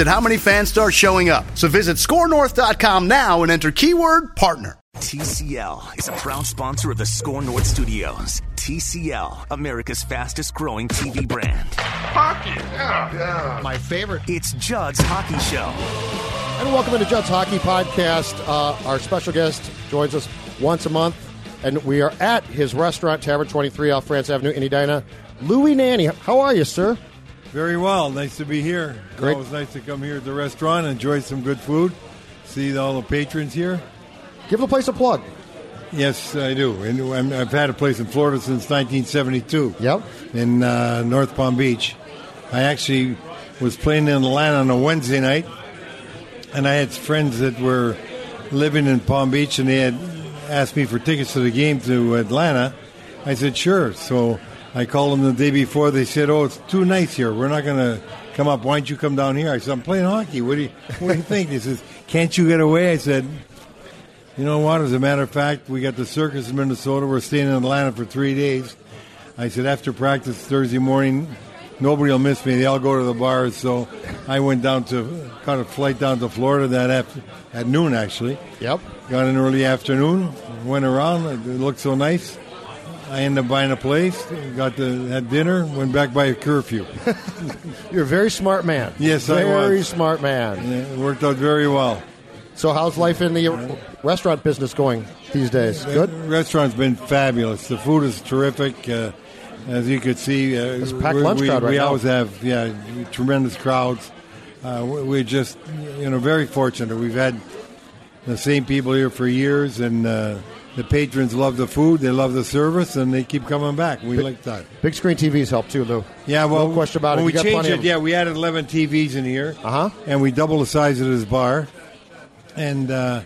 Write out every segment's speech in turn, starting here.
at how many fans start showing up. So visit scorenorth.com now and enter keyword partner. TCL is a proud sponsor of the Score North Studios. TCL, America's fastest growing TV brand. Hockey, yeah, yeah. My favorite. It's Judd's Hockey Show. And welcome into Judd's Hockey Podcast. Uh, our special guest joins us once a month, and we are at his restaurant, Tavern 23 off France Avenue in Edina. Louis Nanne, how are you, sir? Very well. Nice to be here. Great. Always nice to come here at the restaurant, enjoy some good food, see all the patrons here. Give the place a plug. Yes, I do. And I've had a place in Florida since 1972. Yep. In uh, North Palm Beach. I actually was playing in Atlanta on a Wednesday night, and I had friends that were living in Palm Beach, and they had asked me for tickets to the game to Atlanta. I said, sure. So I called them the day before. They said, oh, it's too nice here. We're not going to come up. Why don't you come down here? I said, I'm playing hockey. What do you, what do you think? They says, can't you get away? I said, you know what? As a matter of fact, we got the circus in Minnesota. We're staying in Atlanta for three days. I said after practice Thursday morning, nobody will miss me. They all go to the bars. So I went down to caught a flight down to Florida that after, at noon actually. Yep. Got in early afternoon. Went around. It looked so nice. I ended up buying a place. Got to had dinner. Went back by a curfew. You're a very smart man. Yes, I am very smart man. it worked out very well. So, how's life in the restaurant business going these days? Good. The restaurant's been fabulous. The food is terrific. Uh, as you could see, uh, It's packed we, lunch we, crowd right we now. always have yeah tremendous crowds. Uh, we- we're just you know very fortunate. We've had the same people here for years, and uh, the patrons love the food, they love the service, and they keep coming back. We like that. Big screen TVs help too, Lou. Yeah, well, no question about it. You we changed it, yeah, we added 11 TVs in here, Uh-huh. and we doubled the size of this bar, and uh,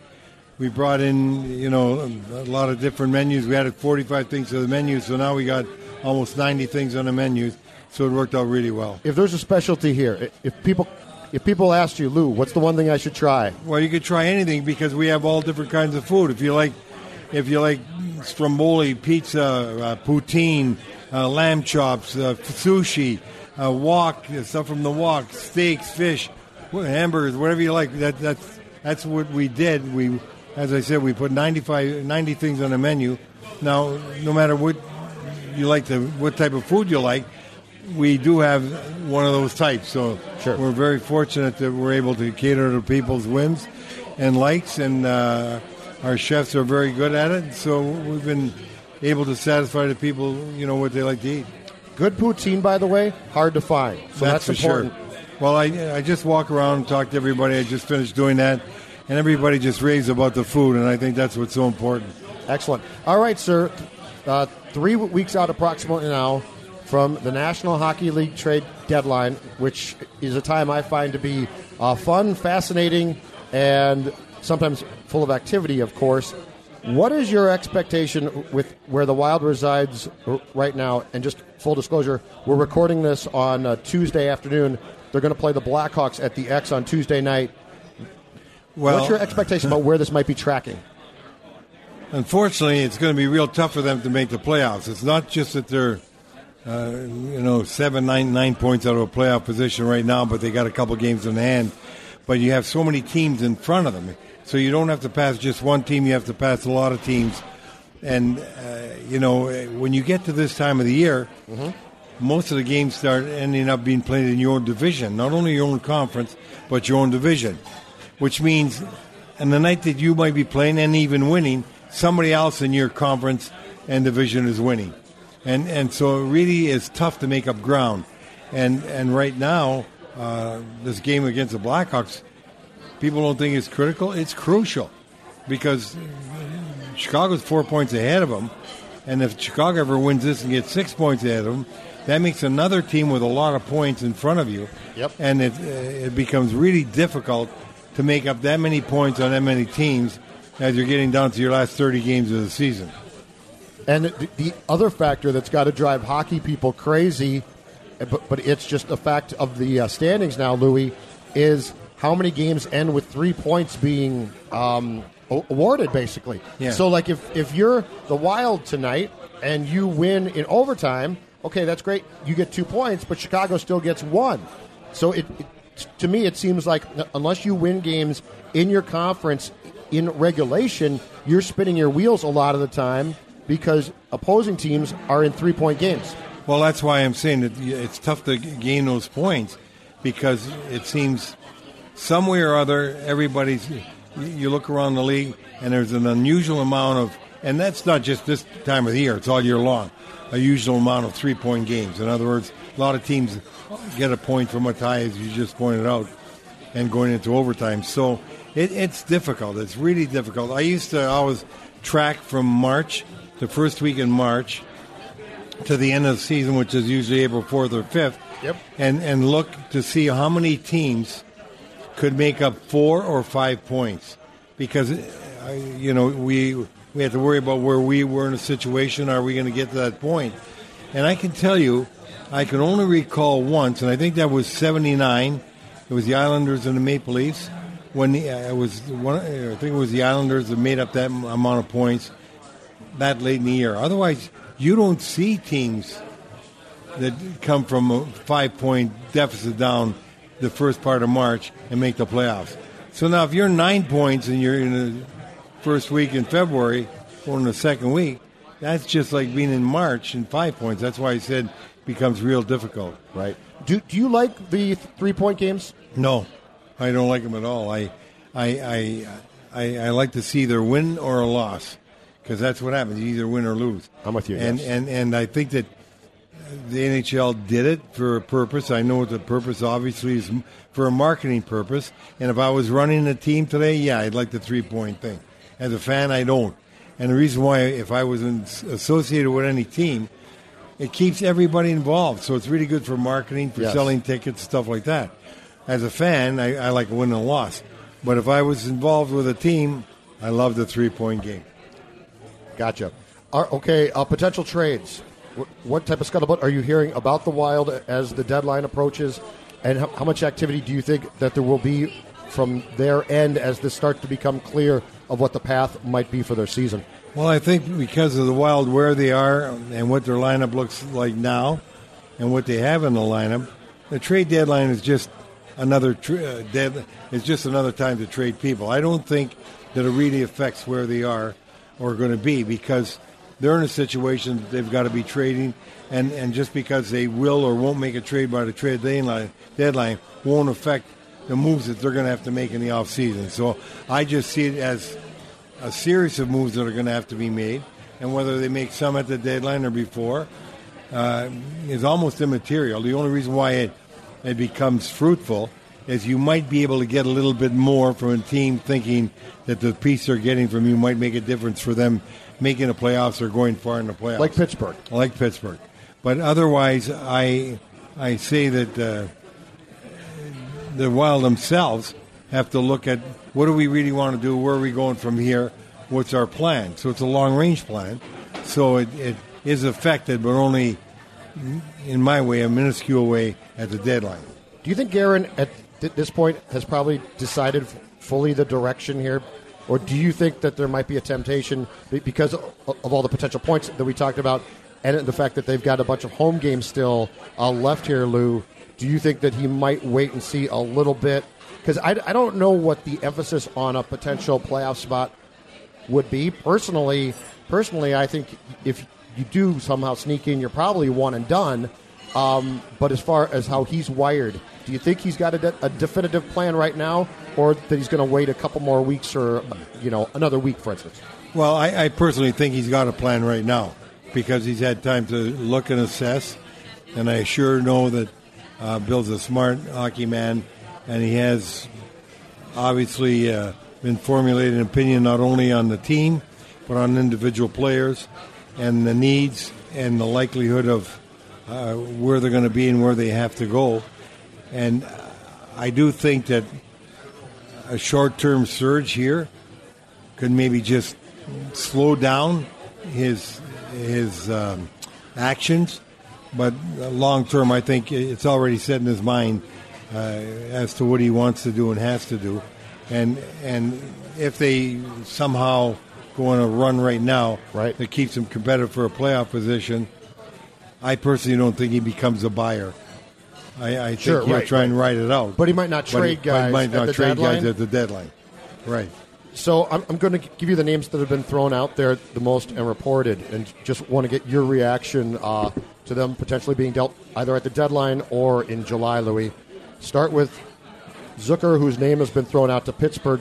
we brought in, you know, a lot of different menus. We added 45 things to the menu, so now we got almost 90 things on the menu. So it worked out really well. If there's a specialty here, if people if people asked you, Lou, what's the one thing I should try? Well, you could try anything because we have all different kinds of food. If you like, if you like stromboli, pizza, uh, poutine, uh, lamb chops, uh, sushi, uh, wok, uh, stuff from the wok, steaks, fish, hamburgers, whatever you like. That that's that's what we did. We, as I said, we put 95, 90 things on the menu. Now, no matter what you like, the what type of food you like, we do have one of those types. So Sure. we're very fortunate that we're able to cater to people's whims and likes, and uh, our chefs are very good at it. So we've been able to satisfy the people, you know, what they like to eat. Good poutine, by the way, hard to find. So that's, for important. sure. Well, I I just walk around and talk to everybody. I just finished doing that, and everybody just raves about the food, and I think that's what's so important. Excellent. All right, sir. Uh, three weeks out approximately now from the National Hockey League trade deadline, which is a time I find to be uh, fun, fascinating, and sometimes full of activity, of course. What is your expectation with where the Wild resides right now? And just full disclosure, we're recording this on uh, Tuesday afternoon. They're going to play the Blackhawks at the X on Tuesday night. Well, What's your expectation about where this might be tracking? Unfortunately, it's going to be real tough for them to make the playoffs. It's not just that they're, uh, you know, seven, nine, nine points out of a playoff position right now, but they got a couple games in hand. But you have so many teams in front of them, so you don't have to pass just one team. You have to pass a lot of teams. And uh, you know, when you get to this time of the year, most of the games start ending up being played in your own division, not only your own conference, but your own division. Which means, and the night that you might be playing and even winning, somebody else in your conference and division is winning. And, and so it really is tough to make up ground. And, and right now, uh, this game against the Blackhawks, people don't think it's critical. It's crucial because Chicago's four points ahead of them. And if Chicago ever wins this and gets six points ahead of them, that makes another team with a lot of points in front of you. Yep. And it, uh, it becomes really difficult to make up that many points on that many teams as you're getting down to your last 30 games of the season. And the, the other factor that's got to drive hockey people crazy, uh, but, but it's just a fact of the uh, standings now, Louis, is how many games end with three points being um, awarded, basically. Yeah. So, like, if, if you're the Wild tonight and you win in overtime, okay, that's great. You get two points, but Chicago still gets one. So, it, it to me, it seems like unless you win games in your conference in regulation, you're spinning your wheels a lot of the time because opposing teams are in three point games. Well, that's why I'm saying that it's tough to gain those points because it seems somewhere or other everybody's. You look around the league and there's an unusual amount of, and that's not just this time of the year; it's all year long. A usual amount of three point games. In other words, a lot of teams get a point from a tie, as you just pointed out, and going into overtime. So it, it's difficult. It's really difficult. I used to always track from March, the first week in March, to the end of the season, which is usually April 4th or 5th, Yep. and, and look to see how many teams could make up four or five points. Because, uh, you know, we, we have to worry about where we were in a situation. Are we going to get to that point? And I can tell you, I can only recall once, and I think that was 79. It was the Islanders and the Maple Leafs. When the, uh, it was one, I think it was the Islanders that made up that amount of points that late in the year. Otherwise, you don't see teams that come from a five point deficit down the first part of March and make the playoffs. So now, if you're nine points and you're in the first week in February or in the second week, that's just like being in March in five points. That's why I said it becomes real difficult. Right. Do, do you like the three point games? No, I don't like them at all. I, I, I, I, I like to see either win or a loss because that's what happens. You either win or lose. I'm with you, And yes. and and I think that the NHL did it for a purpose. I know what the purpose obviously is for a marketing purpose. And if I was running a team today, yeah, I'd like the three point thing. As a fan, I don't. And the reason why, if I was in, associated with any team, it keeps everybody involved. So it's really good for marketing, for Yes. selling tickets, stuff like that. As a fan, I, I like a win and a loss. But if I was involved with a team, I love the three point game. Gotcha. Okay, uh, potential trades. What, type of scuttlebutt are you hearing about the Wild as the deadline approaches? And how, how much activity do you think that there will be from their end as this starts to become clear of what the path might be for their season? Well, I think because of the Wild where they are and what their lineup looks like now, and what they have in the lineup, the trade deadline is just another uh, dead. It's just another time to trade people. I don't think that it really affects where they are or going to be because they're in a situation that they've got to be trading, and, and just because they will or won't make a trade by the trade deadline, deadline won't affect the moves that they're going to have to make in the offseason. So I just see it as a series of moves that are going to have to be made, and whether they make some at the deadline or before uh, is almost immaterial. The only reason why it it becomes fruitful is you might be able to get a little bit more from a team thinking that the piece they're getting from you might make a difference for them making the playoffs or going far in the playoffs. Like Pittsburgh. like Pittsburgh. But otherwise, I I say that uh, the Wild themselves have to look at what do we really want to do, where are we going from here, what's our plan. So it's a long range plan. So it, it is affected, but only in my way, a minuscule way at the deadline. Do you think Guerin at th- this point has probably decided fully the direction here? Or do you think that there might be a temptation because of, all the potential points that we talked about and the fact that they've got a bunch of home games still uh, left here, Lou? Do you think that he might wait and see a little bit? Because I, I don't know what the emphasis on a potential playoff spot would be. Personally, personally, I think if you do somehow sneak in, you're probably one and done. Um, but as far as how he's wired, do you think he's got a, de- a definitive plan right now, or that he's going to wait a couple more weeks or you know another week, for instance? Well, I, I personally think he's got a plan right now because he's had time to look and assess, and I sure know that uh, Bill's a smart hockey man, and he has obviously uh, been formulating an opinion not only on the team but on individual players and the needs and the likelihood of uh, where they're going to be and where they have to go. And I do think that a short-term surge here could maybe just slow down his his um, actions, but long term, I think it's already set in his mind uh, as to what he wants to do and has to do, and and if they somehow go on a run right now Right. that keeps him competitive for a playoff position, I personally don't think he becomes a buyer. I, I think Sure, he'll right, try and ride it out. But he might not trade but he guys might at not the trade guys deadline? at the deadline. Right. So I'm, I'm going to give you the names that have been thrown out there the most and reported, and just want to get your reaction uh, to them potentially being dealt either at the deadline or in July, Louis. Start with Zucker, whose name has been thrown out to Pittsburgh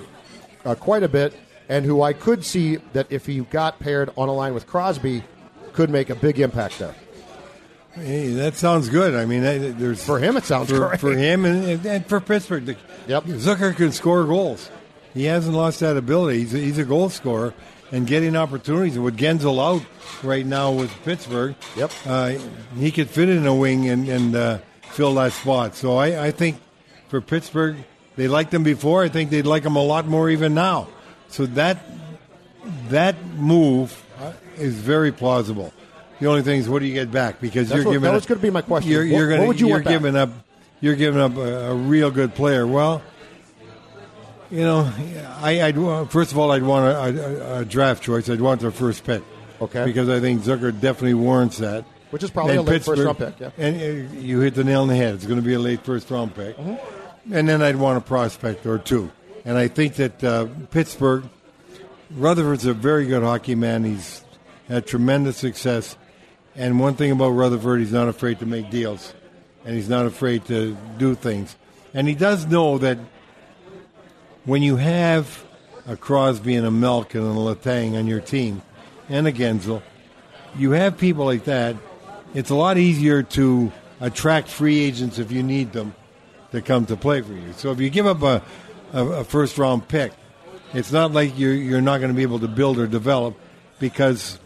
uh, quite a bit, and who I could see that if he got paired on a line with Crosby, could make a big impact there. Hey, that sounds good. I mean, there's For him, it sounds for, great. for him and, and for Pittsburgh. Yep. Zucker can score goals. He hasn't lost that ability. He's a, he's a goal scorer and getting opportunities. With Guentzel out right now with Pittsburgh, Yep. uh, he could fit in a wing and, and uh, fill that spot. So I, I think for Pittsburgh, they liked him before. I think they'd like him a lot more even now. So that that move is very plausible. The only thing is, what do you get back? Because That's you're what- giving that was gonna be my question. You're, What- you're gonna, what would you back? giving up. You're giving up a, a real good player. Well, you know, I, I'd first of all, I'd want a, a, a draft choice. I'd want their first pick. Okay. Because I think Zucker definitely warrants that. Which is probably And a late first round pick, yeah. And uh, you hit the nail on the head. It's going to be a late first round pick. Mm-hmm. And then I'd want a prospect or two. And I think that uh, Pittsburgh, Rutherford's a very good hockey man. He's had tremendous success. And one thing about Rutherford, he's not afraid to make deals. And he's not afraid to do things. And he does know that when you have a Crosby and a Milk and a Letang on your team, and a Guentzel, you have people like that. It's a lot easier to attract free agents if you need them to come to play for you. So if you give up a, a, a first round pick, it's not like you're you're not going to be able to build or develop because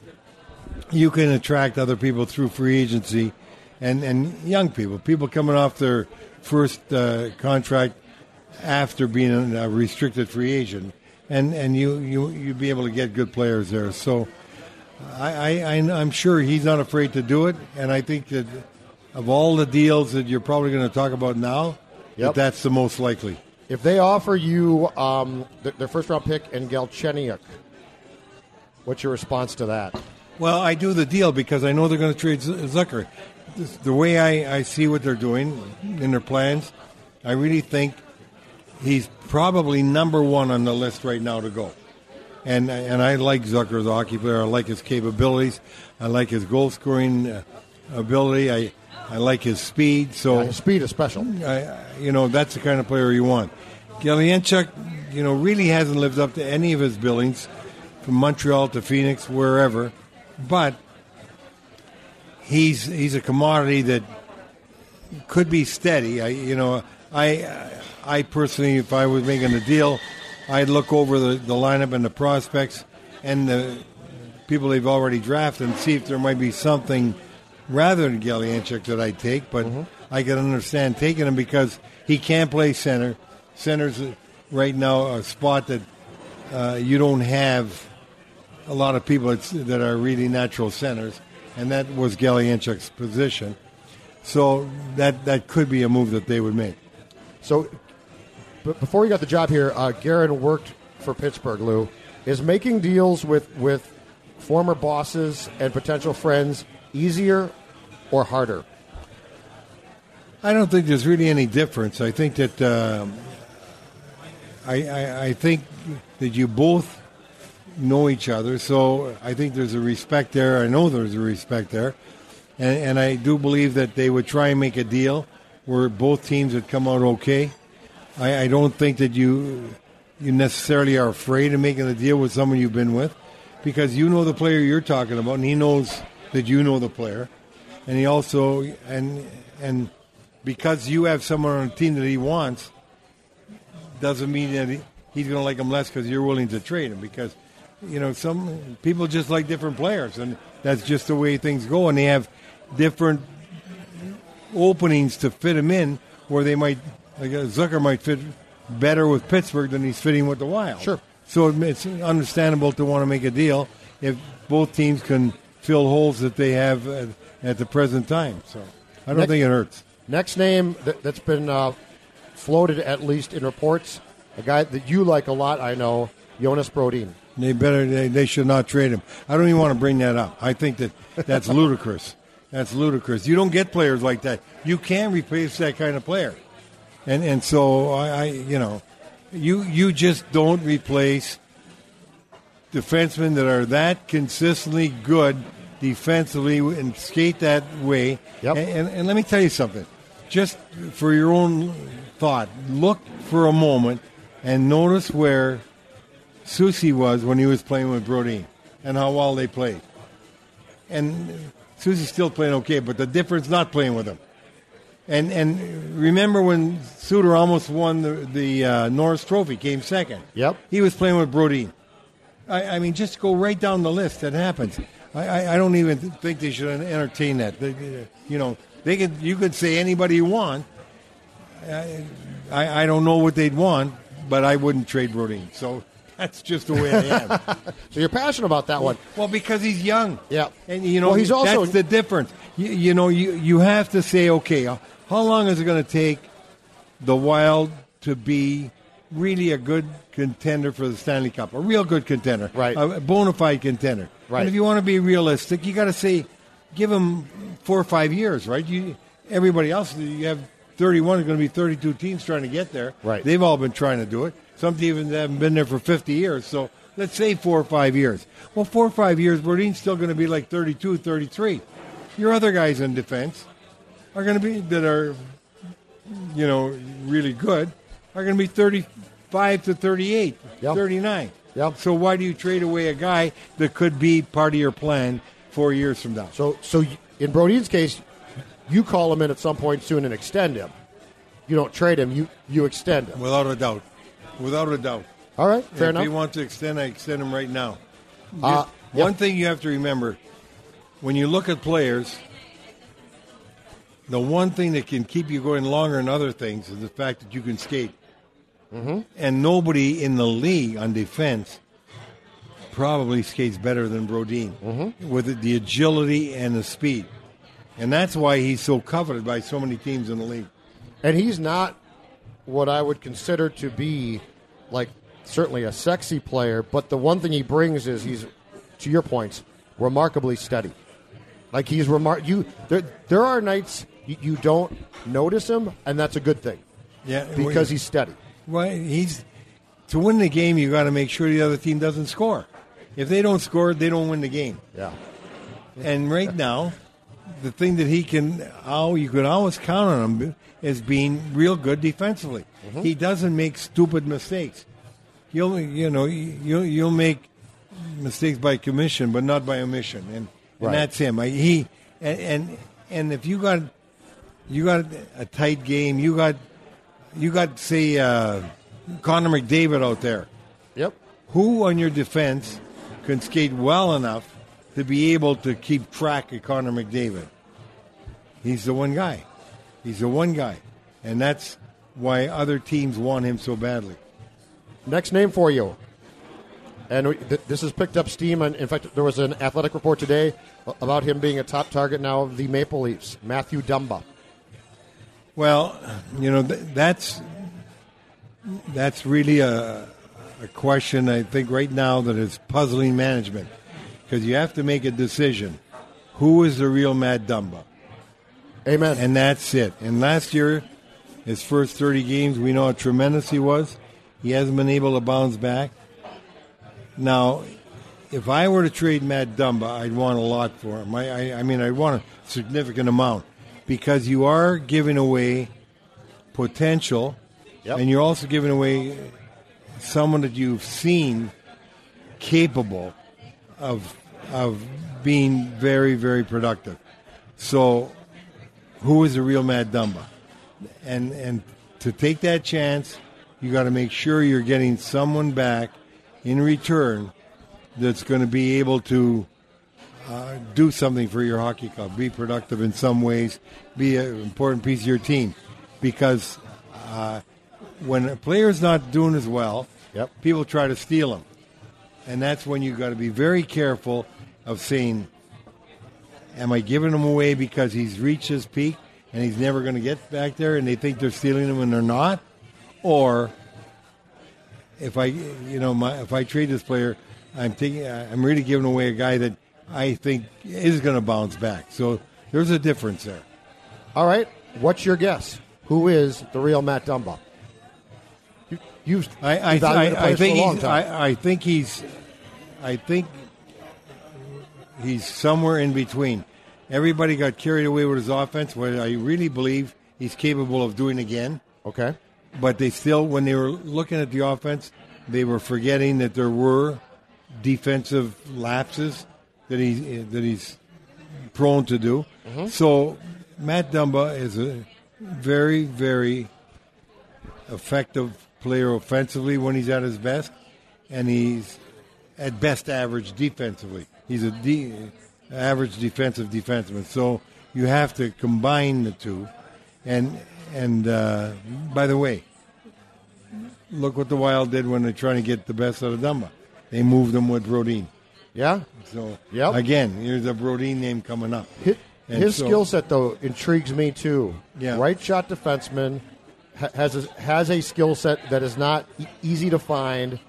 you can attract other people through free agency and, and young people, people coming off their first uh, contract after being a restricted free agent, and and you you you'd be able to get good players there. So I, I I'm sure he's not afraid to do it, and I think that of all the deals that you're probably going to talk about now, Yep. that that's the most likely. If they offer you um, th- their first round pick and Galchenyuk, what's your response to that? Well, I do the deal because I know they're going to trade Zucker. The way I, I see what they're doing in their plans, I really think he's probably number one on the list right now to go. And and I like Zucker as a hockey player. I like his capabilities. I like his goal scoring uh, ability. I I like his speed. So His speed is special. I, you know, that's the kind of player you want. Galchenyuk, you know, really hasn't lived up to any of his billings from Montreal to Phoenix, wherever. But he's he's a commodity that could be steady. I, you know, I I personally, if I was making a deal, I'd look over the, the lineup and the prospects and the people they've already drafted and see if there might be something rather than Galchenyuk that I'd take. But I can understand taking him because he can play center. Center's right now a spot that uh, you don't have a lot of people that are really natural centers, and that was Galchenyuk's position. So that that could be a move that they would make. So, but before you got the job here, uh, Guerin worked for Pittsburgh. Lou is making deals with with former bosses and potential friends easier or harder. I don't think there's really any difference. I think that um, I, I, I think that you both know each other, so I think there's a respect there. I know there's a respect there, and, and I do believe that they would try and make a deal where both teams would come out okay. I, I don't think that you you necessarily are afraid of making a deal with someone you've been with, because you know the player you're talking about, and he knows that you know the player, and he also and and because you have someone on the team that he wants, doesn't mean that he, he's going to like him less because you're willing to trade him. Because you know some people just like different players, and that's just the way things go, and they have different openings to fit them in where they might like uh, Zucker might fit better with Pittsburgh than he's fitting with the Wild. Sure. So it's understandable to want to make a deal if both teams can fill holes that they have at, at the present time. So I don't Next- think it hurts. Next name that, that's been uh, floated at least in reports, a guy that you like a lot, I know, Jonas Brodin. They better they, they should not trade him. I don't even want to bring that up. I think that that's ludicrous. That's ludicrous. You don't get players like that. You can replace that kind of player, and and so I, I you know, you you just don't replace defensemen that are that consistently good defensively and skate that way. Yep. And, and, and let me tell you something. Just for your own thought, look for a moment and notice where Susie was when he was playing with Brody and how well they played. And Susie's still playing okay, but the difference not playing with him. And and remember when Suter almost won the, the uh, Norris Trophy, came second. Yep. He was playing with Brody. I, I mean, just go right down the list. That happens. I, I, I don't even think they should entertain that. They, they- you know, they could. You could say anybody you want. I, I, I don't know what they'd want, but I wouldn't trade Brody. So that's just the way I am. So you're passionate about that one. well, because he's young. Yeah. and you know Well, he's also- that's the difference. You, you know, you you have to say, okay, uh, how long is it going to take the Wild to be really a good contender for the Stanley Cup, a real good contender, Right. A bona fide contender. Right. And if you want to be realistic, you got to say, give him four or five years, right? You, everybody else, you have 31, is going to be 32 teams trying to get there. Right. They've all been trying to do it. Some teams haven't been there for 50 years. So let's say four or five years. Well, four or five years, Brodin's still going to be like 32, 33. Your other guys in defense are going to be, that are, you know, really good, are going to be 35 to 38, Yep. 39. Yep. So why do you trade away a guy that could be part of your plan four years from now? So, so in Brodin's case, you call him in at some point soon and extend him. You don't trade him. You you extend him. Without a doubt. Without a doubt. All right, fair if enough. you want to extend, I extend him right now. Uh, One yeah. thing you have to remember when you look at players, the one thing that can keep you going longer than other things is the fact that you can skate. Mm-hmm. And nobody in the league on defense probably skates better than Brodin Mm-hmm. with the agility and the speed. And that's why he's so coveted by so many teams in the league. and he's not what I would consider to be like certainly a sexy player, but the one thing he brings is he's to your points remarkably steady. Like he's remar- you there there are nights you, you don't notice him and that's a good thing Yeah, because he's steady. Well, he's to win the game. You got to make sure the other team doesn't score. If they don't score, they don't win the game. Yeah. And right now, the thing that he can, how you can always count on him is being real good defensively. He doesn't make stupid mistakes. You'll, you know, you'll you'll make mistakes by commission, but not by omission, and, Right. and that's him. He and, and and if you got you got a tight game, you got you got say uh, Connor McDavid out there Yep. who on your defense can skate well enough to be able to keep track of Connor McDavid? He's the one guy. He's the one guy. And that's why other teams want him so badly. Next name for you. And this has picked up steam. And in fact, there was an athletic report today about him being a top target now of the Maple Leafs, Matthew Dumba. Well, you know, th- that's that's really a, a question I think right now that is puzzling management because you have to make a decision. Who is the real Matt Dumba? Amen. And that's it. And last year, his first 30 games, we know how tremendous he was. He hasn't been able to bounce back. Now, if I were to trade Matt Dumba, I'd want a lot for him. I, I, I mean, I'd want a significant amount because you are giving away potential, Yep. and you're also giving away someone that you've seen capable of of being very very productive. So, who is the real Matt Dumba? And and to take that chance, you got to make sure you're getting someone back in return that's going to be able to uh, do something for your hockey club, be productive in some ways, be an important piece of your team. Because uh, when a player's not doing as well, Yep. people try to steal him. And that's when you got to be very careful of saying, Am I giving him away because he's reached his peak and he's never going to get back there and they think they're stealing him and they're not? Or if I, you know, my, if I trade this player, I'm taking, I'm really giving away a guy that I think is going to bounce back. So there's a difference there. All right. What's your guess? Who is the real Matt Dumba? You, you've I, I, I, I think a long he's, time. I, I think he's, I think he's somewhere in between. Everybody got carried away with his offense, what I really believe he's capable of doing again. okay. But they still, when they were looking at the offense, they were forgetting that there were defensive lapses that he that he's prone to do. Mm-hmm. So Matt Dumba is a very very effective player offensively when he's at his best, and he's at best average defensively. He's a de- average defensive defenseman. So you have to combine the two. And and uh, by the way, look what the Wild did when they're trying to get the best out of Dumba. They moved him with Brodin. Yeah. So Yep. again, here's a Brodin name coming up. His, And his so- skill set, though, intrigues me too. Yeah. Right shot defenseman ha- has a, has a skill set that is not e- easy to find,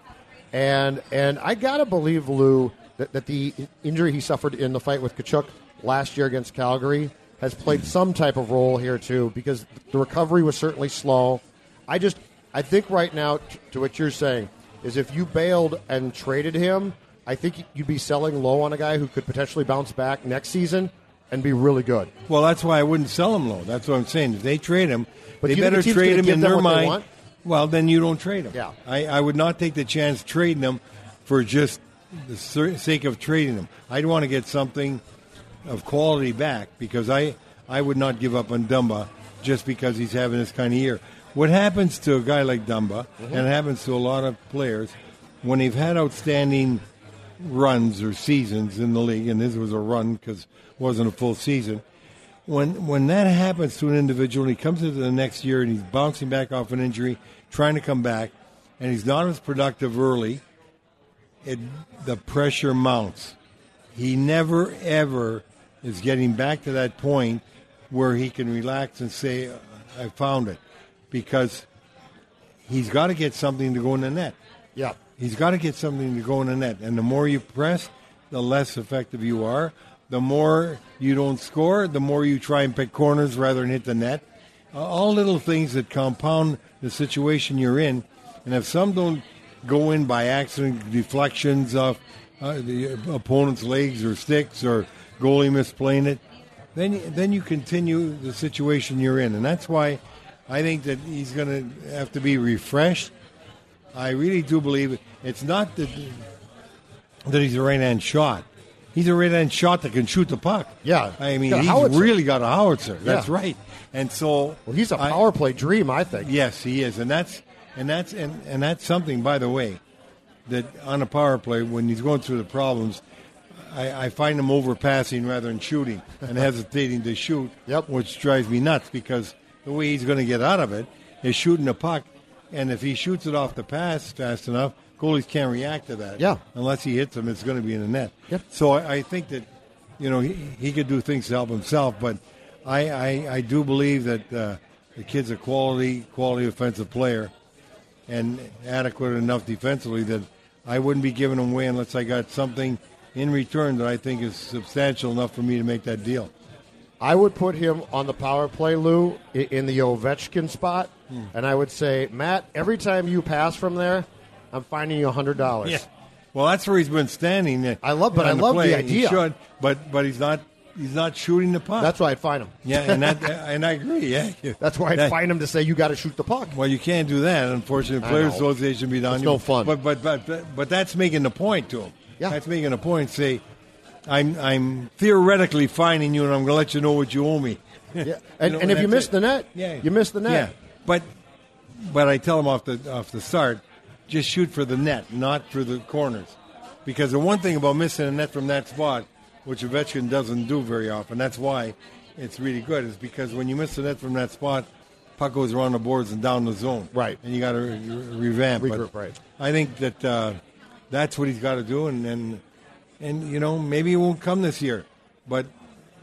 and and I gotta believe Lou that, that the injury he suffered in the fight with Tkachuk last year against Calgary has played hmm. some type of role here too because the recovery was certainly slow. I just I think right now t- to what you're saying is if you bailed and traded him, I think you'd be selling low on a guy who could potentially bounce back next season and be really good. Well, that's why I wouldn't sell him low. That's what I'm saying. If they trade him, But they you better the trade him in their mind. Well, then you don't trade him. Yeah. I, I would not take the chance trading him for just the sake of trading him. I'd want to get something of quality back because I, I would not give up on Dumba just because he's having this kind of year. What happens to a guy like Dumba, Mm-hmm. and it happens to a lot of players, when they've had outstanding runs or seasons in the league, and this was a run because it wasn't a full season. When when that happens to an individual, and he comes into the next year and he's bouncing back off an injury, trying to come back, and he's not as productive early, it the pressure mounts. He never ever is getting back to that point where he can relax and say, "I found it," because he's got to get something to go in the net. Yeah. He's got to get something to go in the net. And the more you press, the less effective you are. The more you don't score, the more you try and pick corners rather than hit the net. Uh, all little things that compound the situation you're in. And if some don't go in by accident, deflections off uh, the opponent's legs or sticks or goalie misplaying it, then then you continue the situation you're in. And that's why I think that he's going to have to be refreshed. I really do believe it. It's not that that he's a right hand shot. He's a right hand shot that can shoot the puck. Yeah. I mean he's really got a howitzer. That's Yeah. right. And so Well, he's a power play dream, I think. Yes, he is, and that's and that's and, and that's something. By the way, that on a power play when he's going through the problems, I, I find him overpassing rather than shooting and hesitating to shoot. Yep. which drives me nuts because the way he's going to get out of it is shooting a puck, and if he shoots it off the pass fast enough, goalies can't react to that. Yeah. unless he hits them, it's going to be in the net. Yep. So I, I think that you know he, he could do things to help himself, but I I, I do believe that uh, the kid's a quality quality offensive player and adequate enough defensively that I wouldn't be giving him away unless I got something in return that I think is substantial enough for me to make that deal. I would put him on the power play, Lou, in the Ovechkin spot, Hmm. and I would say, Matt, every time you pass from there, I'm finding you hundred dollars. Well, that's where he's been standing. uh, I love- but I love the play. idea. He should, but but he's not. He's not shooting the puck. That's why I'd find him. yeah, and that and I agree. Yeah, That's why I'd That- find him to say you got to shoot the puck. Well, you can't do that. Unfortunately, Players. Association be done. It's no fun. But but but but that's making the point to him. Yeah. That's making a point. Say, I'm I'm theoretically fining you, and I'm going to let you know what you owe me. Yeah. And, know, and if you miss it. the net, Yeah. you miss the net. Yeah, but but I tell them off the off the start, just shoot for the net, not for the corners, because the one thing about missing a net from that spot, which Ovechkin doesn't do very often, that's why it's really good, is because when you miss the net from that spot, puck goes around the boards and down the zone, Right. and you got to re- revamp. But Regroup, right. I think that uh, that's what he's got to do, and, and and you know maybe it won't come this year, but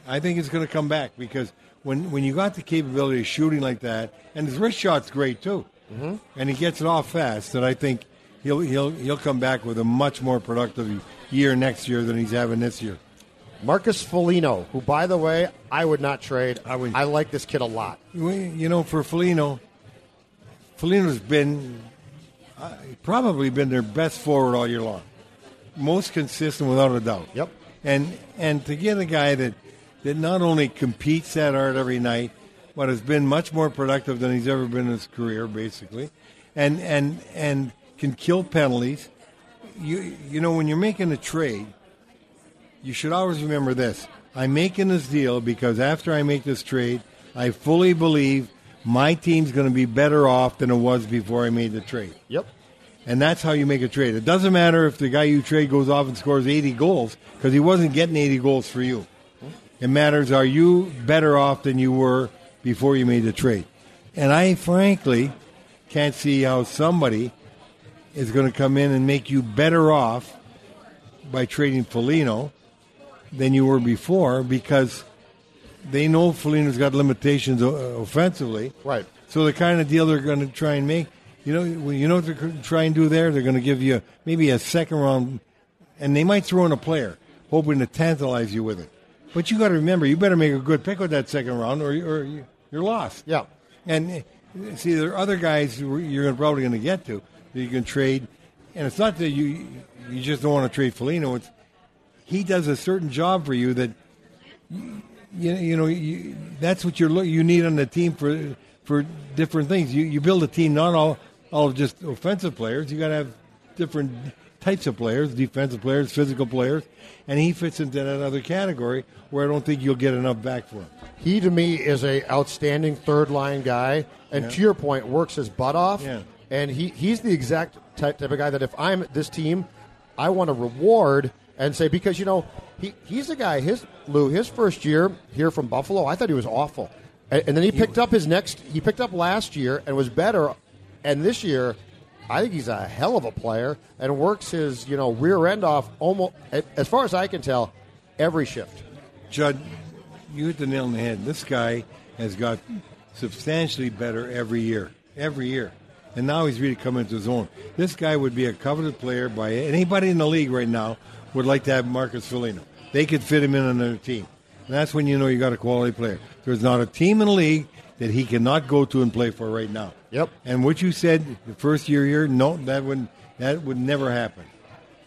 I think it's going to come back because when when you got the capability of shooting like that, and his wrist shot's great too, mm-hmm. and he gets it off fast, that I think he'll he'll he'll come back with a much more productive year next year than he's having this year. Marcus Foligno, who, by the way, I would not trade. I would- I like this kid a lot. You know, for Foligno, Foligno's been uh, probably been their best forward all year long, most consistent without a doubt. Yep. And and to get a guy that that not only competes that hard every night, but has been much more productive than he's ever been in his career, basically, and and and can kill penalties. You you know when you're making a trade, you should always remember this. I'm making this deal because after I make this trade, I fully believe my team's going to be better off than it was before I made the trade. Yep. And that's how you make a trade. It doesn't matter if the guy you trade goes off and scores 80 goals because he wasn't getting 80 goals for you. It matters are you better off than you were before you made the trade. And I frankly can't see how somebody is going to come in and make you better off by trading Foligno than you were before because they know Foligno's got limitations uh, offensively. Right. So the kind of deal they're going to try and make, you know, you know what they're going to try and do there? They're going to give you maybe a second round, and they might throw in a player, hoping to tantalize you with it. But you got to remember, you better make a good pick with that second round, or, or you- you're lost. Yeah. And uh, see, there are other guys you're probably going to get to that you can trade, and it's not that you you just don't want to trade Foligno. It's he does a certain job for you that you, you know you, that's what you're look, you need on the team for for different things. You you build a team not all all just offensive players. You got to have different types of players, defensive players, physical players, and he fits into that other category where I don't think you'll get enough back for him. He to me is a outstanding third line guy, and Yeah. to your point, works his butt off. Yeah. And he, he's the exact type, type of guy that if I'm this team, I want to reward and say because you know he, he's a guy. His Lou, his first year here from Buffalo, I thought he was awful, and, and then he picked up his next. He picked up last year and was better, and this year. I think he's a hell of a player and works his you know rear end off almost as far as I can tell every shift. Judd, you hit the nail on the head. This guy has got substantially better every year, every year, and now he's really coming into his own. This guy would be a coveted player by anybody in the league right now. Would like to have Marcus Foligno. They could fit him in on their team, and that's when you know you got a quality player. There's not a team in the league that he cannot go to and play for right now. Yep. And what you said the first year here, no, that would that would never happen.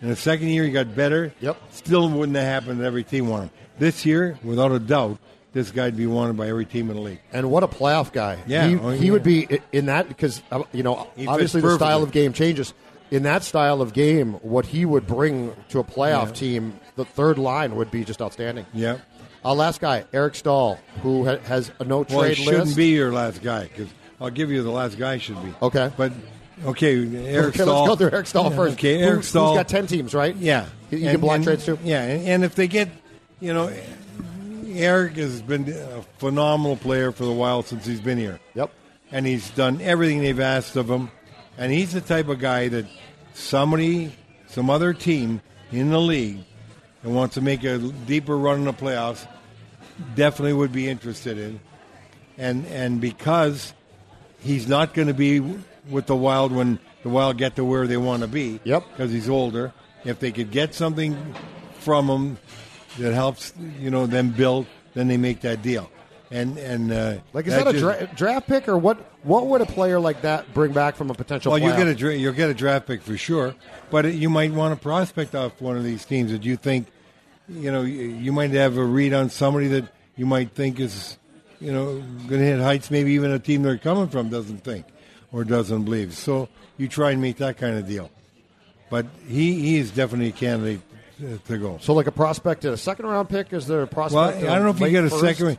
And the second year he got better. Yep. Still wouldn't have happened that every team wanted him. This year, without a doubt, this guy'd be wanted by every team in the league. And what a playoff guy! Yeah, he, oh, he would be in that because uh, you know He obviously the style of game changes. In that style of game, what he would bring to a playoff Yeah. team, the third line would be just outstanding. Yeah. Uh, last guy, Eric Staal, who ha- has a no Well, trade shouldn't list. be your last guy because I'll give you the last guy should be. Okay. But okay, Eric okay, Staal. let's go through Eric Staal first. Okay, Who- Eric who's Staal. got ten teams, right? Yeah, he, he can block and- trades too. Yeah, and, and if they get, you know, Eric has been a phenomenal player for the Wild since he's been here. Yep. and he's done everything they've asked of him. And he's the type of guy that somebody, some other team in the league that wants to make a deeper run in the playoffs definitely would be interested in. And and because he's not going to be with the Wild when the Wild get to where they want to be. Yep. Because he's older. If they could get something from him that helps, you know, them build, then they make that deal. And and uh, Like, is that, a just- dra- draft pick or what? What would a player like that bring back from a potential? Well, you playoff? get a dra- you'll get a draft pick for sure, but it, you might want to prospect off one of these teams that you think, you know, you, you might have a read on somebody that you might think is, you know, going to hit heights. Maybe even a team they're coming from doesn't think or doesn't believe. So you try and make that kind of deal. But he, he is definitely a candidate to go. So, like a prospect at a second round pick, is there a Well, prospect? I don't know if you get a first? second.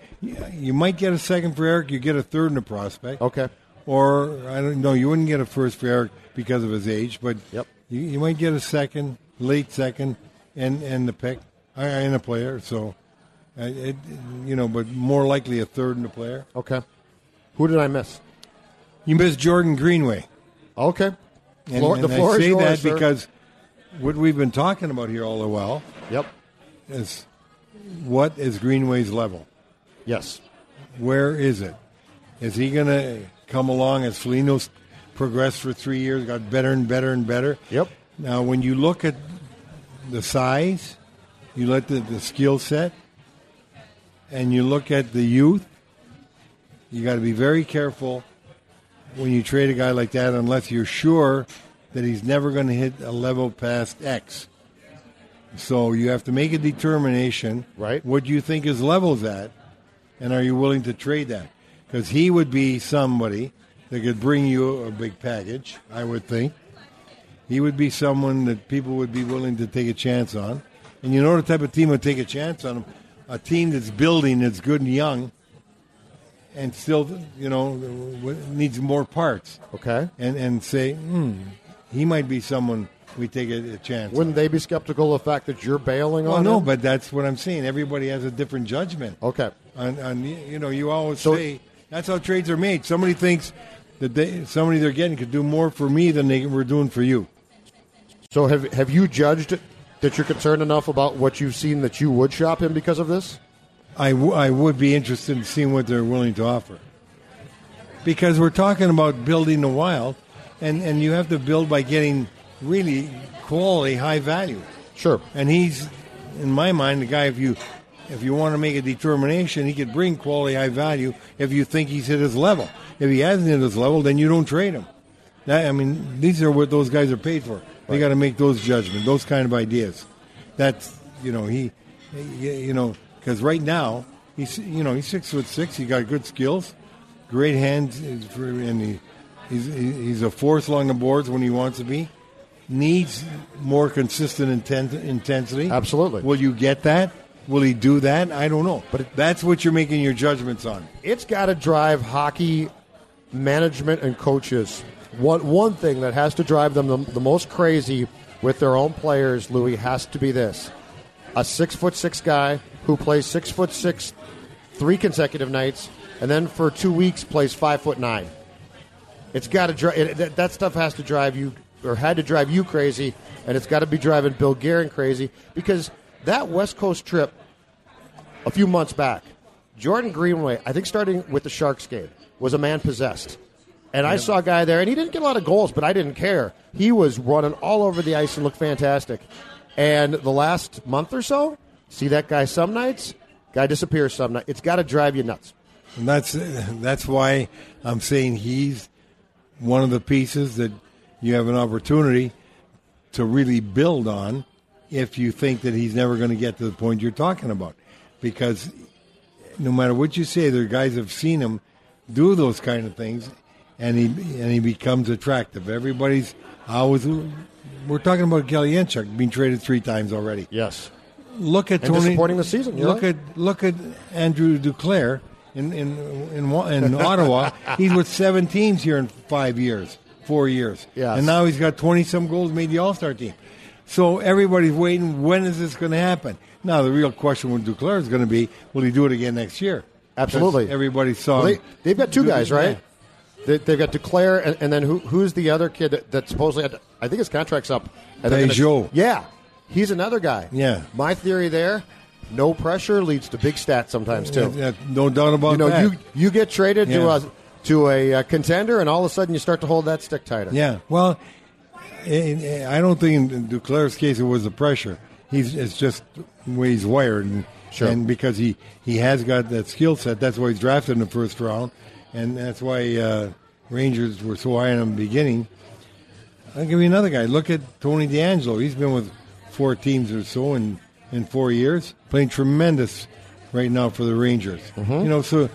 You might get a second for Eric. You get a third in the prospect. Okay. Or I don't know. You wouldn't get a first for Eric because of his age, but Yep. you, you might get a second, late second, and and the pick and a player. So, uh, it, you know, but more likely a third in the player. Okay. Who did I miss? You missed Jordan Greenway. Okay. And, Floor, and the floor I is say yours, that sir. because what we've been talking about here all the while Yep. is what is Greenway's level? Yes. Where is it? Is he going to come along as Foligno's progressed for three years, got better and better and better? Yep. Now, when you look at the size, you look at the skill set, and you look at the youth, you got to be very careful when you trade a guy like that unless you're sure that he's never going to hit a level past X. So you have to make a determination. Right. What do you think his level's at, and are you willing to trade that? Because he would be somebody that could bring you a big package, I would think. He would be someone that people would be willing to take a chance on. And you know the type of team would take a chance on him? A team that's building, that's good and young, and still, you know, needs more parts. Okay. And and say, hmm, he might be someone we take a, a chance. Wouldn't they be skeptical of the fact that you're bailing Well, on no, him? but that's what I'm saying. Everybody has a different judgment. Okay. On, on you know, you always So- say that's how trades are made. Somebody thinks that they, somebody they're getting could do more for me than they were doing for you. So have have you judged that you're concerned enough about what you've seen that you would shop him because of this? I, w- I would be interested in seeing what they're willing to offer. Because we're talking about building the wild, and, and you have to build by getting really quality, high value. Sure. And he's, in my mind, the guy. If you if you want to make a determination, he could bring quality, high value. If you think he's hit his level, if he hasn't hit his level, then you don't trade him. That, I mean, these are what those guys are paid for. They got to make those judgments, those kind of ideas. That's you know he, he- you know, because right now he's you know he's six foot six. He got good skills, great hands, and he, he's he's a force along the boards when he wants to be. Needs more consistent inten- intensity. Absolutely. Will you get that? Will he do that? I don't know. But that's what you're making your judgments on. It's got to drive hockey management and coaches. One one thing that has to drive them the, the most crazy with their own players, Louis, has to be this: a six foot six guy who plays six foot six three consecutive nights, and then for two weeks plays five foot nine. It's got to drive. That, that stuff has to drive you, or had to drive you crazy, and it's got to be driving Bill Guerin crazy because that West Coast trip a few months back, Jordan Greenway, I think starting with the Sharks game, was a man possessed. And I saw a guy there, and he didn't get a lot of goals, but I didn't care. He was running all over the ice and looked fantastic. And the last month or so, see that guy some nights, guy disappears some nights. It's got to drive you nuts. And that's that's why I'm saying he's one of the pieces that you have an opportunity to really build on if you think that he's never going to get to the point you're talking about. Because no matter what you say, there guys have seen him do those kind of things, and he and he becomes attractive. Everybody's always. We're talking about Galchenyuk being traded three times already. Yes. Look at And Tony. disappointing this season, Look right. at look at Andrew Duclair in in in, in Ottawa. He's with seven teams here in five years, four years, Yes. and now he's got twenty some goals, made the All Star team. So everybody's waiting. When is this going to happen? Now the real question with Duclair is going to be: Will he do it again next year? Absolutely. Everybody saw. Well, they, they've got two guys, right? They, they've got Duclair, and, and then who, who's the other kid that, that supposedly had, I think his contract's up. And gonna- Yeah, he's another guy. Yeah. My theory there: no pressure leads to big stats sometimes too. Yeah, no doubt about you know, that. you you get traded to a to a, uh contender, and all of a sudden you start to hold that stick tighter. Yeah, well, in- in- I don't think in Duclair's case it was the pressure. He's it's just the way he's wired, and, Sure. and because he, he has got that skill set, that's why he's drafted in the first round, and that's why uh, Rangers were so high on him in the beginning. I'll give you another guy. Look at Tony DeAngelo. He's been with four teams or so in, in four years, playing tremendous right now for the Rangers. You know, so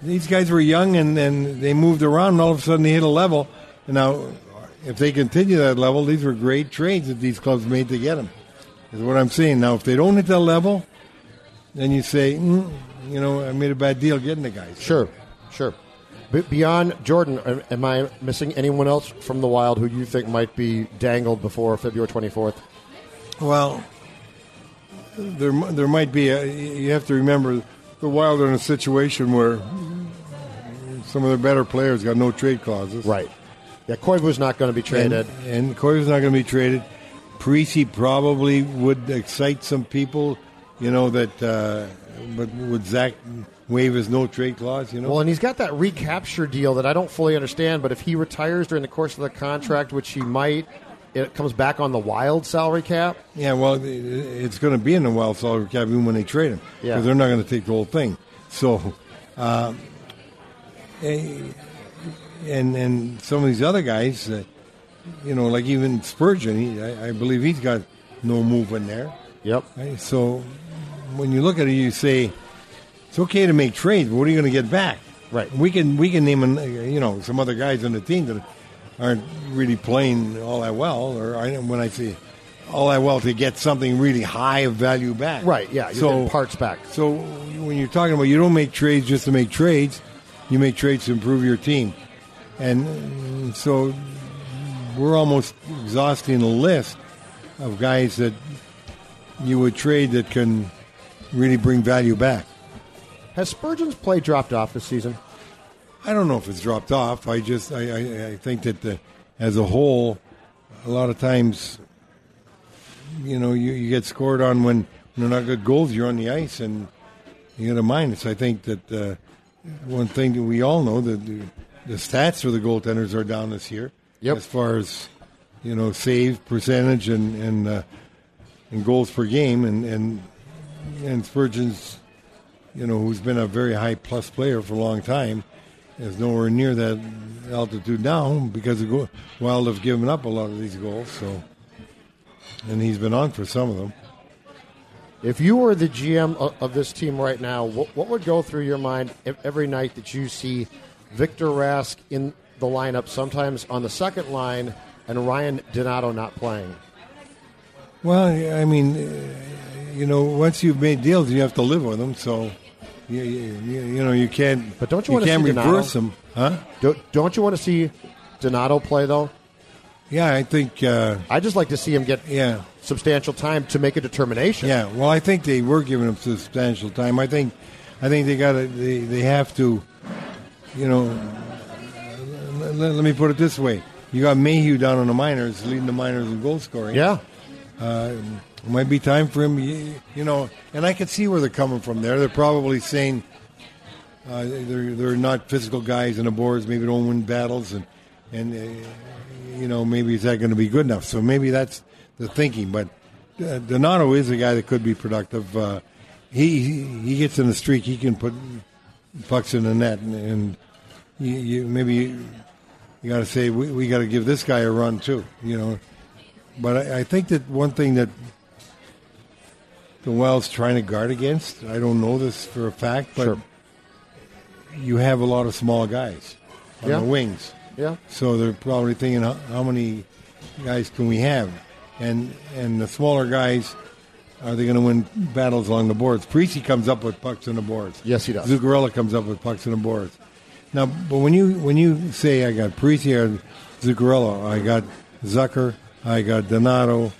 these guys were young and, and they moved around, and all of a sudden they hit a level. And now, if they continue that level, these were great trades that these clubs made to get them. Is what I'm saying. Now, if they don't hit that level, then you say, mm, you know, I made a bad deal getting the guys. Sure, sure. But beyond Jordan, am I missing anyone else from the Wild who you think might be dangled before February 24th? Well, there there might be. A, you have to remember the Wild are in a situation where some of their better players got no trade clauses. Right. Yeah, Koivu's not going to be And, traded. and Koivu's not going to be traded. Parise probably would excite some people, you know, that, uh, but would Zach waive his no trade clause, you know? Well, and he's got that recapture deal that I don't fully understand. But if he retires during the course of the contract, which he might, it comes back on the Wild salary cap. yeah, well, it's going to be in the wild salary cap even when they trade him. Yeah. Because they're not going to take the whole thing. So, uh, and, and some of these other guys, uh, you know, like even Spurgeon, he, I, I believe he's got no movement there. Yep. Right? So when you look at it, you say it's okay to make trades, but what are you going to get back? Right. We can we can name you know some other guys on the team that aren't really playing all that well, or I, when I say all that well to get something really high of value back. Right. Yeah. You're So parts back. So when you're talking about you don't make trades just to make trades, you make trades to improve your team, and so we're almost exhausting the list of guys that you would trade that can really bring value back. Has Spurgeon's play dropped off this season? I don't know if it's dropped off. I just I, I, I think that the, as a whole, a lot of times, you know, you, you get scored on when they're not good goals. You're on the ice and you get a minus. I think that uh, one thing that we all know that the, the stats for the goaltenders are down this year. Yep. As far as you know, save percentage and and, uh, and goals per game, and and and Spurgeon's you know, who's been a very high plus player for a long time, is nowhere near that altitude now because the Wild have given up a lot of these goals. So, and he's been on for some of them. If you were the GM of, this team right now, what, what would go through your mind every night that you see Victor Rask in the lineup, sometimes on the second line, and Ryan Donato not playing? Well, I mean, you know, once you've made deals, you have to live with them. So, you, you, you know, you can't. But don't you wanna can't see Donato? reverse them, huh? Don't, don't you want to see Donato play though? Yeah, I think. Uh, I just like to see him get yeah, substantial time to make a determination. Yeah, well, I think they were giving him substantial time. I think, I think they got to, they, they have to, you know. Let, let me put it this way: you got Mayhew down on the minors, leading the minors in goal scoring. yeah. uh, it might be time for him. You, know, and I can see where they're coming from. There, they're probably saying uh, they're they're not physical guys in the boards. Maybe don't win battles, and and uh, you know maybe is that going to be good enough? So maybe that's the thinking. But uh, Donato is a guy that could be productive. Uh, he he gets in the streak. He can put pucks in the net, and, and you, you maybe you, you got to say we, we got to give this guy a run too. You know, but I, I think that one thing that the Wild's trying to guard against, I don't know this for a fact, but Sure. you have a lot of small guys on Yeah. the wings. Yeah. So they're probably thinking, how, how many guys can we have? And and the smaller guys, are they going to win battles along the boards? Parise comes up with pucks on the boards. Yes, he does. Zuccarello comes up with pucks on the boards. Now, but when you when you say I got Parise or Zuccarello, I got Zucker, I got Donato,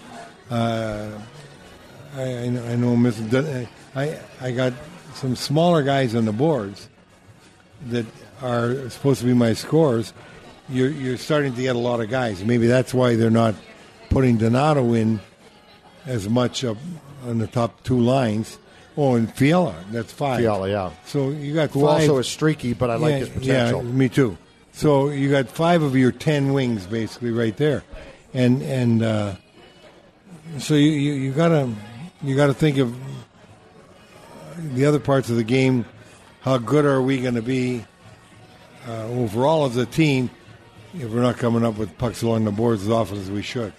uh, I, I know, I know. Dun- I I got some smaller guys on the boards that are supposed to be my scores. You're you're starting to get a lot of guys. Maybe that's why they're not putting Donato in as much up on the top two lines. Oh, and Fiala, that's five. Fiala, yeah. So you got Who five. also is streaky, but I like yeah, his potential. Yeah, me too. So you got five of your ten wings basically right there, and and uh, so you, you, you gotta you gotta think of the other parts of the game. How good are we going to be uh, overall as a team if we're not coming up with pucks along the boards as often as we should?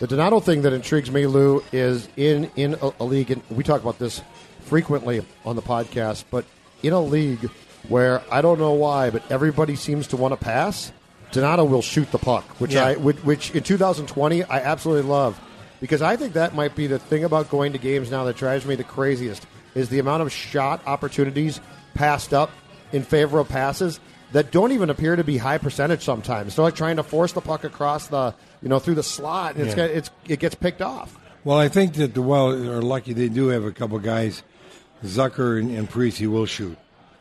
The Donato thing that intrigues me, Lou, is in in a, a league, and we talk about this frequently on the podcast, but in a league where I don't know why, but everybody seems to want to pass. Donato will shoot the puck, which Yeah. I which, which in 2020 I absolutely love. Because I think that might be the thing about going to games now that drives me the craziest is the amount of shot opportunities passed up in favor of passes that don't even appear to be high percentage sometimes. They're like trying to force the puck across the, you know, through the slot, and it's, got, it's it gets picked off. Well, I think that the Wild are lucky they do have a couple guys. Zucker and, and Parise will shoot,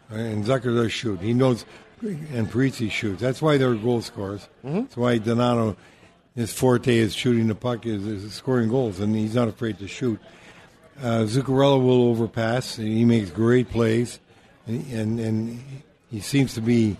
and Zucker does shoot. He knows, and Parise shoots. That's why they're goal scorers. Mm-hmm. That's why Donato, his forte is shooting the puck, is, is scoring goals, and he's not afraid to shoot. Uh, Zuccarello will overpass. He makes great plays, and, and and he seems to be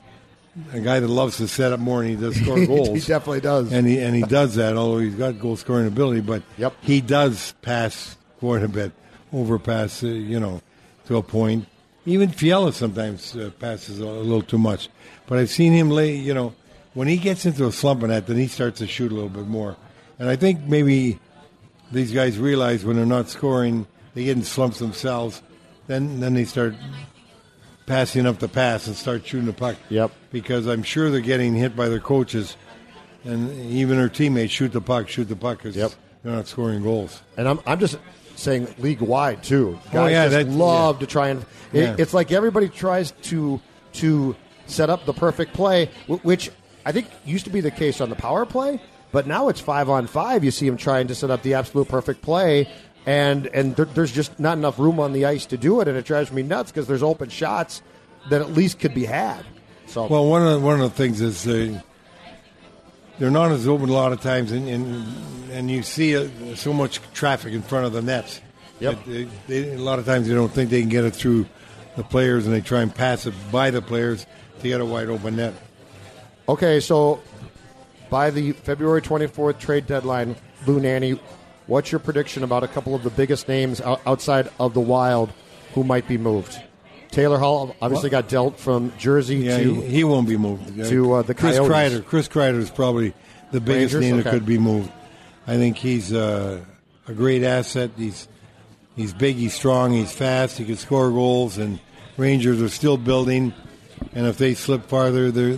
a guy that loves to set up more and he does score goals. he definitely does. and he and he does that. Although he's got goal scoring ability, but Yep. he does pass quite a bit, overpass. Uh, you know, to a point. Even Fiala sometimes uh, passes a little too much, but I've seen him lay. You know, when he gets into a slump on that, then he starts to shoot a little bit more. And I think maybe these guys realize when they're not scoring, they get in slumps themselves. Then then they start passing up the pass and start shooting the puck. Yep. Because I'm sure they're getting hit by their coaches, and even their teammates shoot the puck, shoot the puck because Yep. they're not scoring goals. And I'm, I'm just saying league wide too. Oh, guys Oh, yeah, just love yeah. to try and it, Yeah. it's like everybody tries to to set up the perfect play, which I think used to be the case on the power play, but now it's five on five. You see them trying to set up the absolute perfect play. And and there, there's just not enough room on the ice to do it, and it drives me nuts because there's open shots that at least could be had. So Well, one of the, one of the things is uh, they're not as open a lot of times, and and, and you see uh, so much traffic in front of the nets. Yep. They, they, a lot of times they don't think they can get it through the players, and they try and pass it by the players to get a wide open net. Okay, so by the February 24th trade deadline, Lou Nanne, what's your prediction about a couple of the biggest names outside of the Wild who might be moved? Taylor Hall obviously got dealt from Jersey Yeah, to. he, he won't be moved. to, uh, the Chris Coyotes. Kreider. Chris Kreider is probably the biggest Rangers? name that could be moved. I think he's uh, a great asset. He's he's big, he's strong, he's fast. He can score goals, and Rangers are still building. And if they slip farther, they're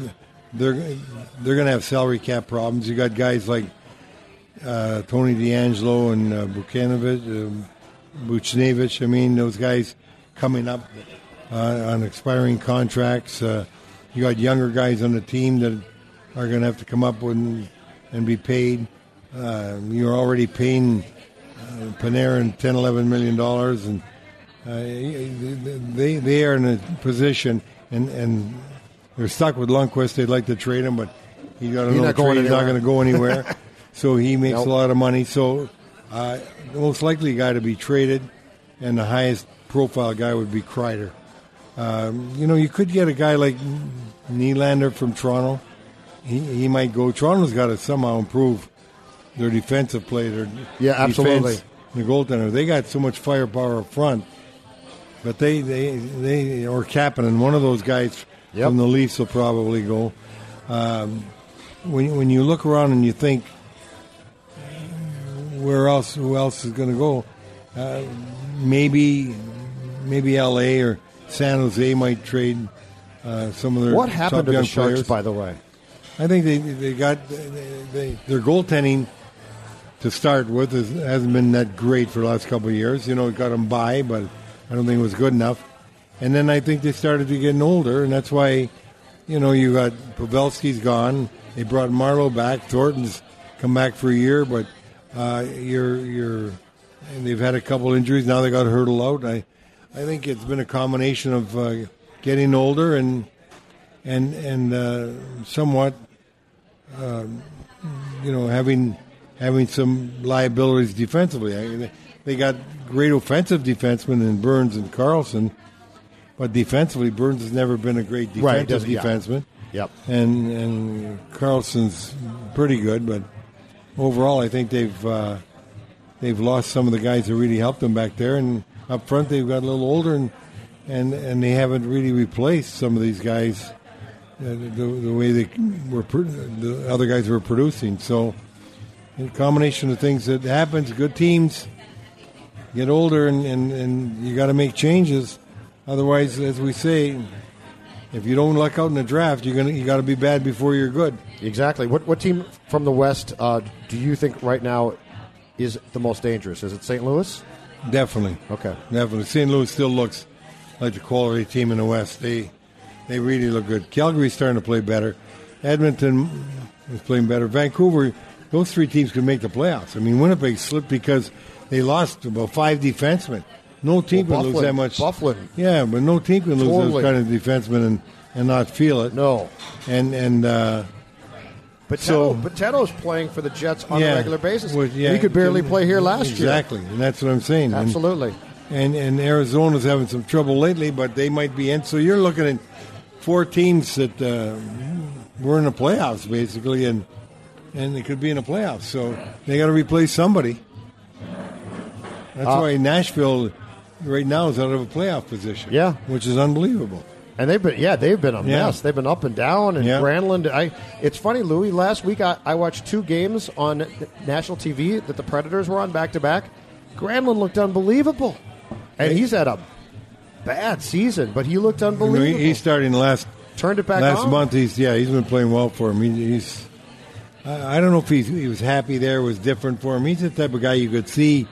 they're they're going to have salary cap problems. You got guys like uh, Tony DeAngelo and uh, Buchnevich, um. I mean, those guys coming up uh, on expiring contracts. Uh, you got younger guys on the team that are going to have to come up with and, and be paid. Uh, you're already paying uh, Panarin 10, 11 million dollars, and uh, they they are in a position, and and they're stuck with Lundqvist. They'd like to trade him, but he got He's no not going trade. He's not going to go anywhere. so he makes Nope. a lot of money. So uh, the most likely guy to be traded, and the highest profile guy would be Kreider. Um, you know, you could get a guy like Nylander from Toronto. He, he might go. Toronto's got to somehow improve their defensive play. Their Yeah, absolutely. defense, the goaltender. They got so much firepower up front, but they they they or Kapanen, one of those guys Yep. from the Leafs will probably go. Um, when when you look around and you think where else who else is going to go, uh, maybe maybe L.A. or San Jose might trade uh, some of their what happened top to the Sharks, players. by the way? I think they they got they, they, their goaltending to start with is, hasn't been that great for the last couple of years. You know, it got them by, but I don't think it was good enough. And then I think they started to getting older, and that's why, you know, you got Pavelski's gone. They brought Marleau back. Thornton's come back for a year, but uh, you're you're and they've had a couple injuries. Now they got Hertl out. I I think it's been a combination of uh, getting older and and and uh, somewhat um, you know having having some liabilities defensively. I they- they got great offensive defensemen in Burns and Karlsson, but defensively, Burns has never been a great Right, defensive yeah. defenseman. Yep. And and Karlsson's pretty good, but overall, I think they've uh, they've lost some of the guys that really helped them back there, and up front they've got a little older, and and, and they haven't really replaced some of these guys uh, the, the way they were the other guys were producing. So, a combination of things that happens. Good teams get older, and, and, and you got to make changes. Otherwise, as we say, if you don't luck out in the draft, you're gonna you got to be bad before you're good. Exactly. What what team from the West uh, do you think right now is the most dangerous? Is it St. Louis? Definitely. Okay. Definitely. St. Louis still looks like the quality team in the West. They they really look good. Calgary's starting to play better. Edmonton is playing better. Vancouver, those three teams could make the playoffs. I mean, Winnipeg slipped because they lost about five defensemen. No team Well, can lose that much. Byfuglien. Yeah, but no team can lose Totally. those kind of defensemen and, and not feel it. No. And and uh, But So- playing for the Jets on yeah, a regular basis. well, yeah, he could barely play here last year. Exactly, and that's what I'm saying. And- Absolutely. and and Arizona's having some trouble lately, but they might be in. So you're looking at four teams that uh, were in the playoffs basically, and and they could be in the playoffs. So they got to replace somebody. That's Uh, why Nashville right now is out of a playoff position. Yeah. which is unbelievable. And they've been, yeah, they've been a Yeah. mess. They've been up and down. And Yeah. Granlund, I. It's funny, Louis. Last week I, I watched two games on national TV that the Predators were on back to back. Granlund looked unbelievable, and he's had a bad season, but he looked You know, unbelievable. he, he's starting last Turned it back last on. month. He's yeah, he's been playing well for him. He, he's I, I don't know if he's, he was happy there, was different for him. He's the type of guy you could see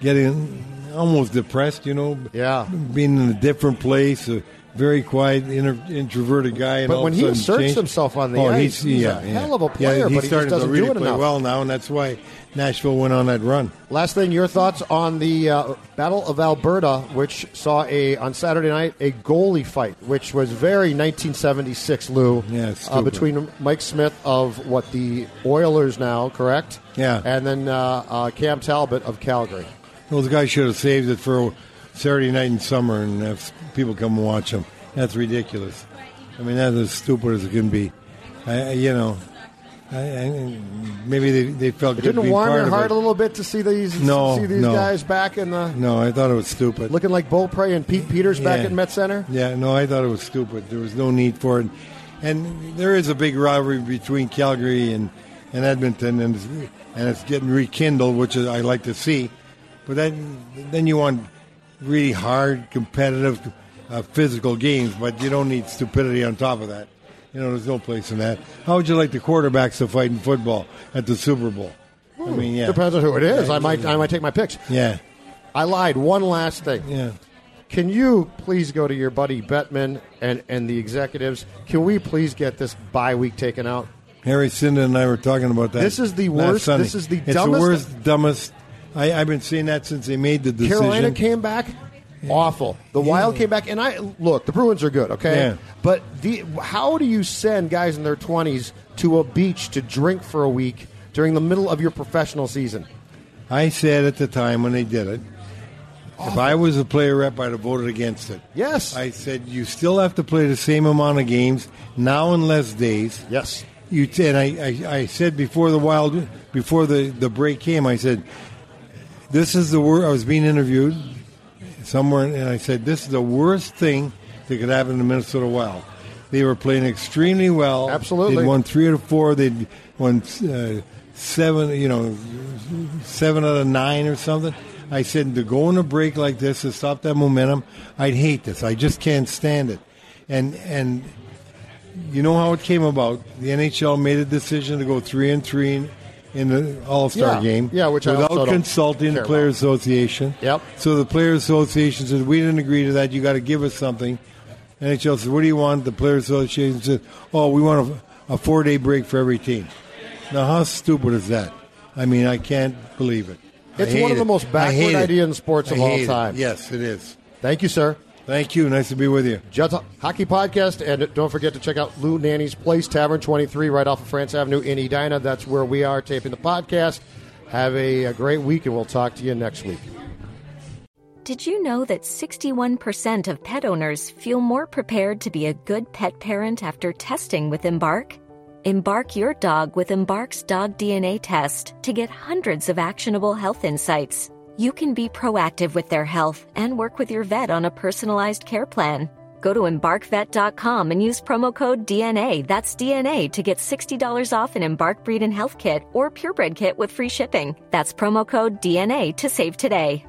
getting almost depressed. You know, Yeah. being in a different place. A very quiet, inter, introverted guy. And But when he asserts changed. himself on the oh, ice, he's, he's yeah, a yeah. hell of a Yeah, player, he's but he just doesn't to do really it play enough. well now, and that's why Nashville went on that run. Last thing, your thoughts on the uh, Battle of Alberta, which saw a on Saturday night a goalie fight, which was very 1976, Lou. Yeah, uh, between Mike Smith of what the Oilers now, correct? Yeah. and then uh, uh, Cam Talbot of Calgary. Those guys should have saved it for Saturday night in summer and have people come and watch them. That's ridiculous. I mean, that's as stupid as it can be. I, you know, I, I, maybe they, they felt It good didn't warm your heart a little bit to see these No, see these no. guys back in the No, I thought it was stupid. looking like Bull Prey and Pete Peters back at Met Center. Yeah, no, I thought it was stupid. There was no need for it. And there is a big rivalry between Calgary and, and Edmonton, and it's, and it's getting rekindled, which is, I like to see. But then, then you want really hard, competitive, uh, physical games, but you don't need stupidity on top of that. You know, there's no place in that. How would you like the quarterbacks to fight in football at the Super Bowl? I mean, yeah. Depends on who it is. I might I might take my picks. Yeah, I lied. One last thing. yeah. Can you please go to your buddy Bettman and, and the executives? Can we please get this bye week taken out? Harry Sinden and I were talking about that. This is the worst- this is the it's dumbest- the worst, dumbest. I, I've been seeing that since they made the decision. Carolina came back awful. The Wild came back, and I look. The Bruins are good, okay. Yeah. But the how do you send guys in their twenties to a beach to drink for a week during the middle of your professional season? I said at the time when they did it, if I was a player rep, I'd have voted against it. Yes. I said you still have to play the same amount of games now in less days. yes. You t- and I, I, I said before the wild before the, the break came, I said this is the worst. I was being interviewed somewhere, and I said this is the worst thing that could happen to Minnesota Wild. They were playing extremely well. Absolutely. they'd won three out of four. They'd won uh, seven. You know, seven out of nine or something. I said to go on a break like this to stop that momentum. I'd hate this. I just can't stand it. And and you know how it came about. The NHL made a decision to go three and three in, the All Star Yeah. game. Yeah, which I without consulting the care Players Association. Yep. So the Players Association said we didn't agree to that. You got to give us something. NHL said, "What do you want?" The Players Association said, "Oh, we want a, a four day break for every team." Now, how stupid is that? I mean, I can't believe it. It's one of the most backward hate it. idea in sports of all hate it. time. Yes, it is. Thank you, sir. Thank you. Nice to be with you. Judd's Hockey Podcast, and don't forget to check out Lou Nanne's Place Tavern 23 right off of France Avenue in Edina. That's where we are taping the podcast. Have a, a great week, and we'll talk to you next week. Did you know that 61% of pet owners feel more prepared to be a good pet parent after testing with Embark? Embark your dog with Embark's dog DNA test to get hundreds of actionable health insights. You can be proactive with their health and work with your vet on a personalized care plan. Go to embarkvet.com and use promo code DNA, that's DNA, to get $60 off an Embark Breed and Health Kit or Purebred Kit with free shipping. That's promo code DNA to save today.